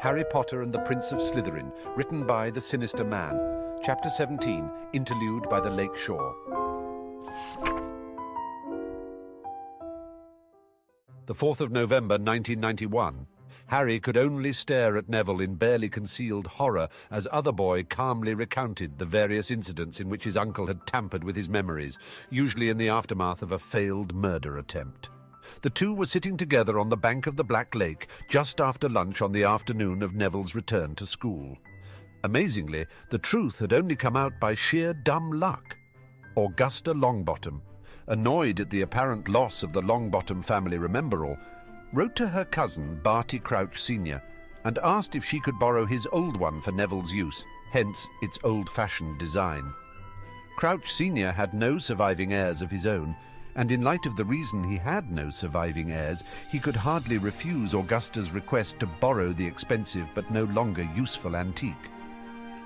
Harry Potter and the Prince of Slytherin, written by The Sinister Man. Chapter 17, Interlude by the Lake Shore. The 4th of November, 1991. Harry could only stare at Neville in barely concealed horror as other boy calmly recounted the various incidents in which his uncle had tampered with his memories, usually in the aftermath of a failed murder attempt. The two were sitting together on the bank of the Black Lake just after lunch on the afternoon of Neville's return to school. Amazingly, the truth had only come out by sheer dumb luck. Augusta Longbottom, annoyed at the apparent loss of the Longbottom family Remembrall, wrote to her cousin, Barty Crouch Sr., and asked if she could borrow his old one for Neville's use, hence its old-fashioned design. Crouch Sr. had no surviving heirs of his own, and in light of the reason he had no surviving heirs, he could hardly refuse Augusta's request to borrow the expensive but no longer useful antique.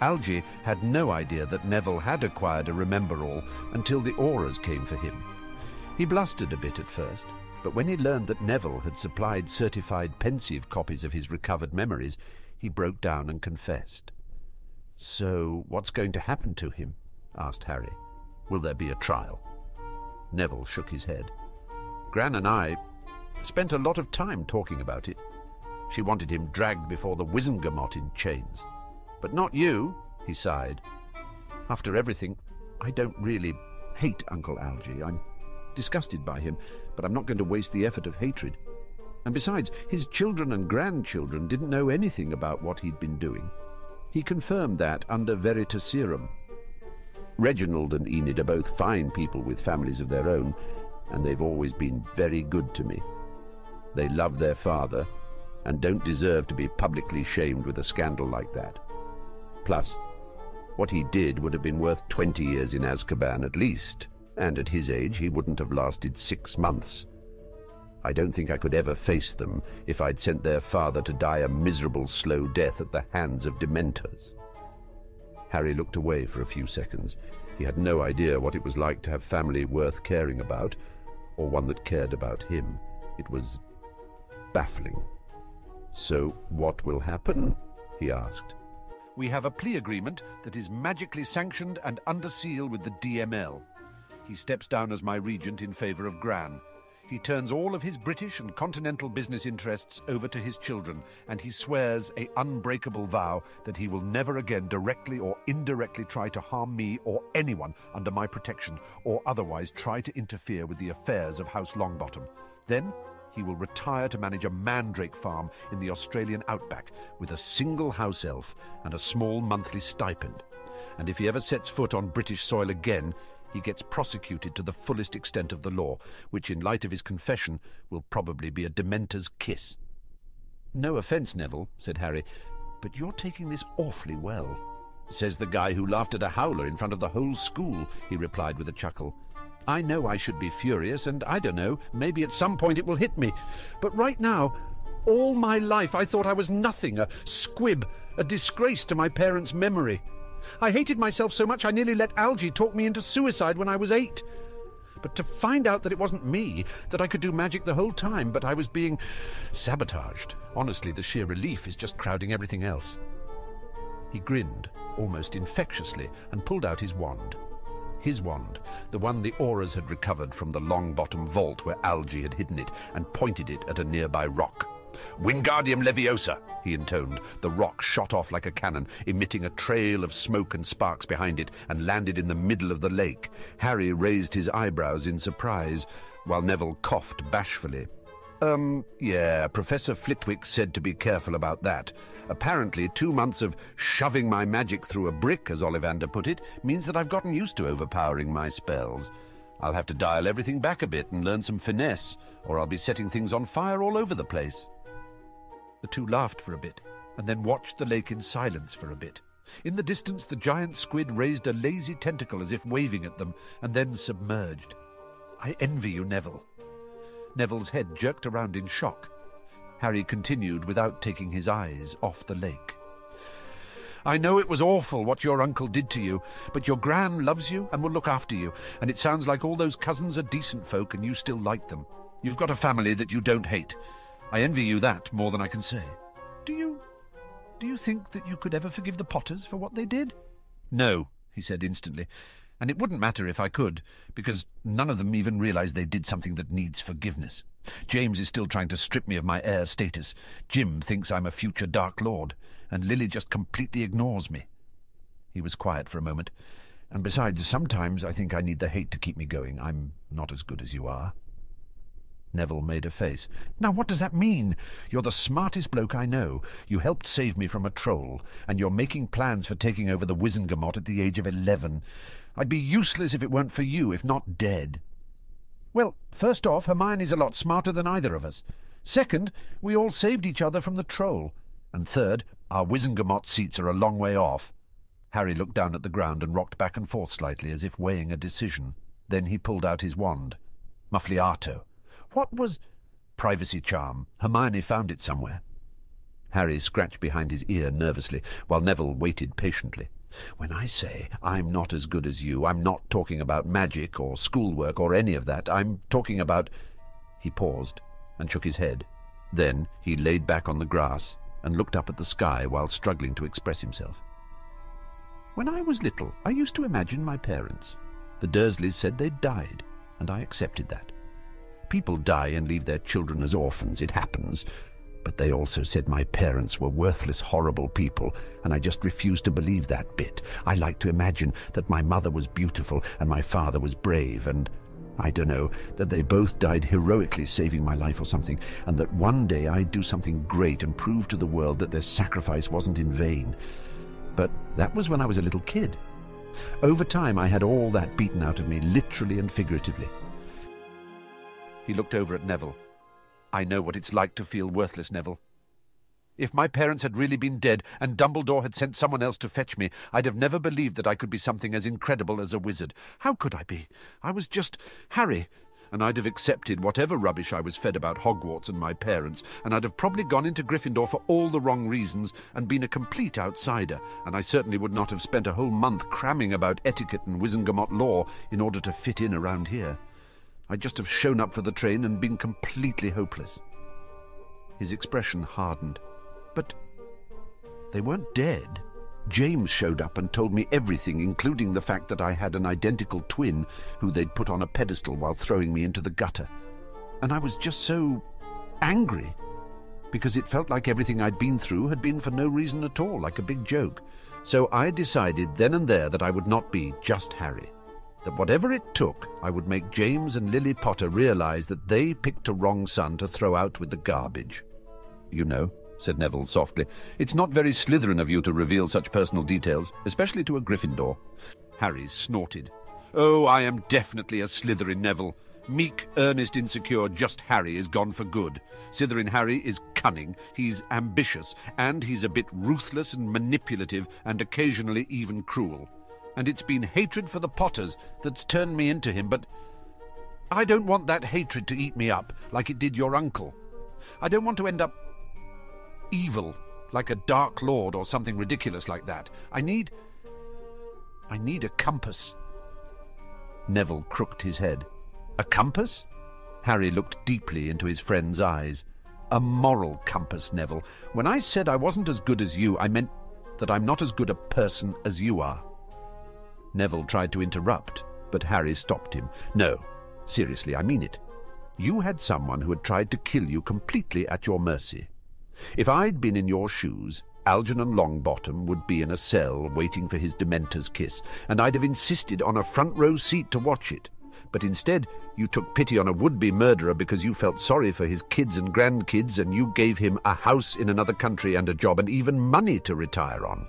Algy had no idea that Neville had acquired a Remembrall until the Aurors came for him. He blustered a bit at first, but when he learned that Neville had supplied certified Pensieve copies of his recovered memories, he broke down and confessed. So, what's going to happen to him? asked Harry. Will there be a trial? Neville shook his head. Gran and I spent a lot of time talking about it. She wanted him dragged before the Wizengamot in chains. But not you, he sighed. After everything, I don't really hate Uncle Algy. I'm disgusted by him, but I'm not going to waste the effort of hatred. And besides, his children and grandchildren didn't know anything about what he'd been doing. He confirmed that under Veritaserum. Reginald and Enid are both fine people with families of their own, and they've always been very good to me. They love their father, and don't deserve to be publicly shamed with a scandal like that. Plus, what he did would have been worth twenty years in Azkaban at least, and at his age he wouldn't have lasted six months. I don't think I could ever face them if I'd sent their father to die a miserable slow death at the hands of Dementors. Harry looked away for a few seconds. He had no idea what it was like to have family worth caring about, or one that cared about him. It was baffling. So what will happen? he asked. We have a plea agreement that is magically sanctioned and under seal with the DML. He steps down as my regent in favour of Gran. He turns all of his British and continental business interests over to his children, and he swears a unbreakable vow that he will never again directly or indirectly try to harm me or anyone under my protection, or otherwise try to interfere with the affairs of House Longbottom. Then he will retire to manage a mandrake farm in the Australian outback with a single house elf and a small monthly stipend. And if he ever sets foot on British soil again, he gets prosecuted to the fullest extent of the law, which, in light of his confession, will probably be a Dementor's kiss. No offence, Neville, said Harry, but you're taking this awfully well. Says the guy who laughed at a howler in front of the whole school, he replied with a chuckle. I know I should be furious, and I don't know, maybe at some point it will hit me. But right now, all my life I thought I was nothing, a squib, a disgrace to my parents' memory. I hated myself so much I nearly let Algy talk me into suicide when I was eight. But to find out that it wasn't me, that I could do magic the whole time, but I was being sabotaged. Honestly, the sheer relief is just crowding everything else. He grinned, almost infectiously, and pulled out his wand. His wand, the one the Aurors had recovered from the Longbottom vault where Algy had hidden it, and pointed it at a nearby rock. Wingardium Leviosa, he intoned. The rock shot off like a cannon, emitting a trail of smoke and sparks behind it, and landed in the middle of the lake. Harry raised his eyebrows in surprise, while Neville coughed bashfully. Um, yeah, Professor Flitwick said to be careful about that. Apparently, two months of shoving my magic through a brick, as Ollivander put it, means that I've gotten used to overpowering my spells. I'll have to dial everything back a bit and learn some finesse, or I'll be setting things on fire all over the place. The two laughed for a bit, and then watched the lake in silence for a bit. In the distance, the giant squid raised a lazy tentacle as if waving at them, and then submerged. I envy you, Neville. Neville's head jerked around in shock. Harry continued without taking his eyes off the lake. I know it was awful what your uncle did to you, but your gran loves you and will look after you, and it sounds like all those cousins are decent folk and you still like them. You've got a family that you don't hate. I envy you that more than I can say. Do you Do you think that you could ever forgive the Potters for what they did? No, he said instantly. And it wouldn't matter if I could, because none of them even realize they did something that needs forgiveness. James is still trying to strip me of my heir status. Jim thinks I'm a future Dark Lord, and Lily just completely ignores me. He was quiet for a moment. And besides, sometimes I think I need the hate to keep me going. I'm not as good as you are. Neville made a face. Now, what does that mean? You're the smartest bloke I know. You helped save me from a troll, and you're making plans for taking over the Wizengamot at the age of eleven. I'd be useless if it weren't for you, if not dead. Well, first off, Hermione's a lot smarter than either of us. Second, we all saved each other from the troll. And third, our Wizengamot seats are a long way off. Harry looked down at the ground and rocked back and forth slightly, as if weighing a decision. Then he pulled out his wand. Muffliato. What was... Privacy charm. Hermione found it somewhere. Harry scratched behind his ear nervously, while Neville waited patiently. When I say I'm not as good as you, I'm not talking about magic or schoolwork or any of that. I'm talking about... He paused and shook his head. Then he laid back on the grass and looked up at the sky while struggling to express himself. When I was little, I used to imagine my parents. The Dursleys said they'd died, and I accepted that. People die and leave their children as orphans. It happens. But they also said my parents were worthless, horrible people, and I just refused to believe that bit. I like to imagine that my mother was beautiful and my father was brave, and I don't know, that they both died heroically saving my life or something, and that one day I'd do something great and prove to the world that their sacrifice wasn't in vain. But that was when I was a little kid. Over time, I had all that beaten out of me, literally and figuratively. He looked over at Neville. I know what it's like to feel worthless, Neville. If my parents had really been dead and Dumbledore had sent someone else to fetch me, I'd have never believed that I could be something as incredible as a wizard. How could I be? I was just Harry, and I'd have accepted whatever rubbish I was fed about Hogwarts and my parents, and I'd have probably gone into Gryffindor for all the wrong reasons and been a complete outsider, and I certainly would not have spent a whole month cramming about etiquette and Wizengamot law in order to fit in around here. I'd just have shown up for the train and been completely hopeless. His expression hardened. But they weren't dead. James showed up and told me everything, including the fact that I had an identical twin who they'd put on a pedestal while throwing me into the gutter. And I was just so angry because it felt like everything I'd been through had been for no reason at all, like a big joke. So I decided then and there that I would not be just Harry that whatever it took, I would make James and Lily Potter realize that they picked a wrong son to throw out with the garbage. You know, said Neville softly, it's not very Slytherin of you to reveal such personal details, especially to a Gryffindor. Harry snorted. Oh, I am definitely a Slytherin, Neville. Meek, earnest, insecure, just Harry is gone for good. Slytherin Harry is cunning, he's ambitious, and he's a bit ruthless and manipulative, and occasionally even cruel and it's been hatred for the Potters that's turned me into him, but I don't want that hatred to eat me up like it did your uncle. I don't want to end up evil, like a Dark Lord or something ridiculous like that. I need. I need a compass. Neville crooked his head. A compass? Harry looked deeply into his friend's eyes. A moral compass, Neville. When I said I wasn't as good as you, I meant that I'm not as good a person as you are. Neville tried to interrupt, but Harry stopped him. No, seriously, I mean it. You had someone who had tried to kill you completely at your mercy. If I'd been in your shoes, Algernon Longbottom would be in a cell waiting for his Dementor's kiss, and I'd have insisted on a front row seat to watch it. But instead, you took pity on a would-be murderer because you felt sorry for his kids and grandkids, and you gave him a house in another country and a job and even money to retire on.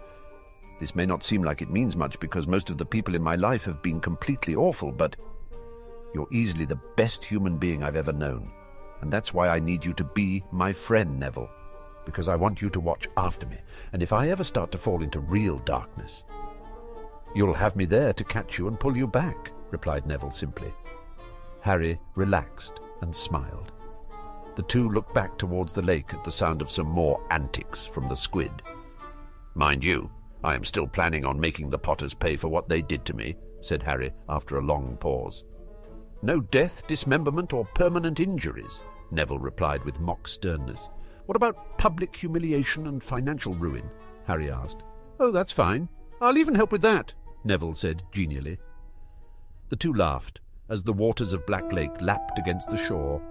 This may not seem like it means much because most of the people in my life have been completely awful, but you're easily the best human being I've ever known. And that's why I need you to be my friend, Neville. Because I want you to watch after me. And if I ever start to fall into real darkness, you'll have me there to catch you and pull you back, replied Neville simply. Harry relaxed and smiled. The two looked back towards the lake at the sound of some more antics from the squid. Mind you, I am still planning on making the Potters pay for what they did to me, said Harry after a long pause. No death, dismemberment, or permanent injuries, Neville replied with mock sternness. What about public humiliation and financial ruin? Harry asked. Oh, that's fine. I'll even help with that, Neville said genially. The two laughed as the waters of Black Lake lapped against the shore